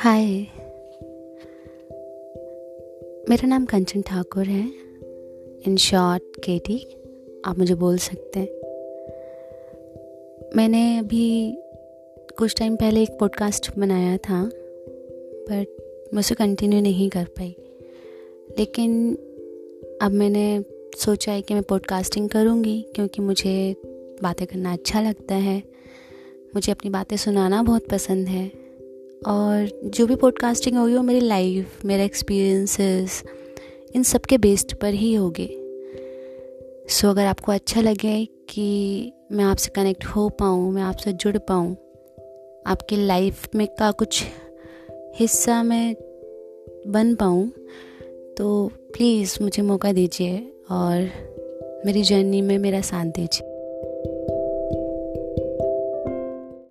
हाय। मेरा नाम कंचन ठाकुर है। इन शॉर्ट, केटी, आप मुझे बोल सकते हैं। मैंने अभी कुछ टाइम पहले एक पॉडकास्ट बनाया था बट मैं उसे कंटिन्यू नहीं कर पाई। लेकिन अब मैंने सोचा है कि मैं पॉडकास्टिंग करूँगी, क्योंकि मुझे बातें करना अच्छा लगता है। मुझे अपनी बातें सुनाना बहुत पसंद है। और जो भी पॉडकास्टिंग होगी वो मेरी लाइफ मेरे एक्सपीरियंसेस इन सब के बेस्ड पर ही होगी। सो so, अगर आपको अच्छा लगे कि मैं आपसे कनेक्ट हो पाऊँ मैं आपसे जुड़ पाऊँ आपकी लाइफ में का कुछ हिस्सा मैं बन पाऊँ तो प्लीज़ मुझे मौका दीजिए और मेरी जर्नी में मेरा साथ दीजिए।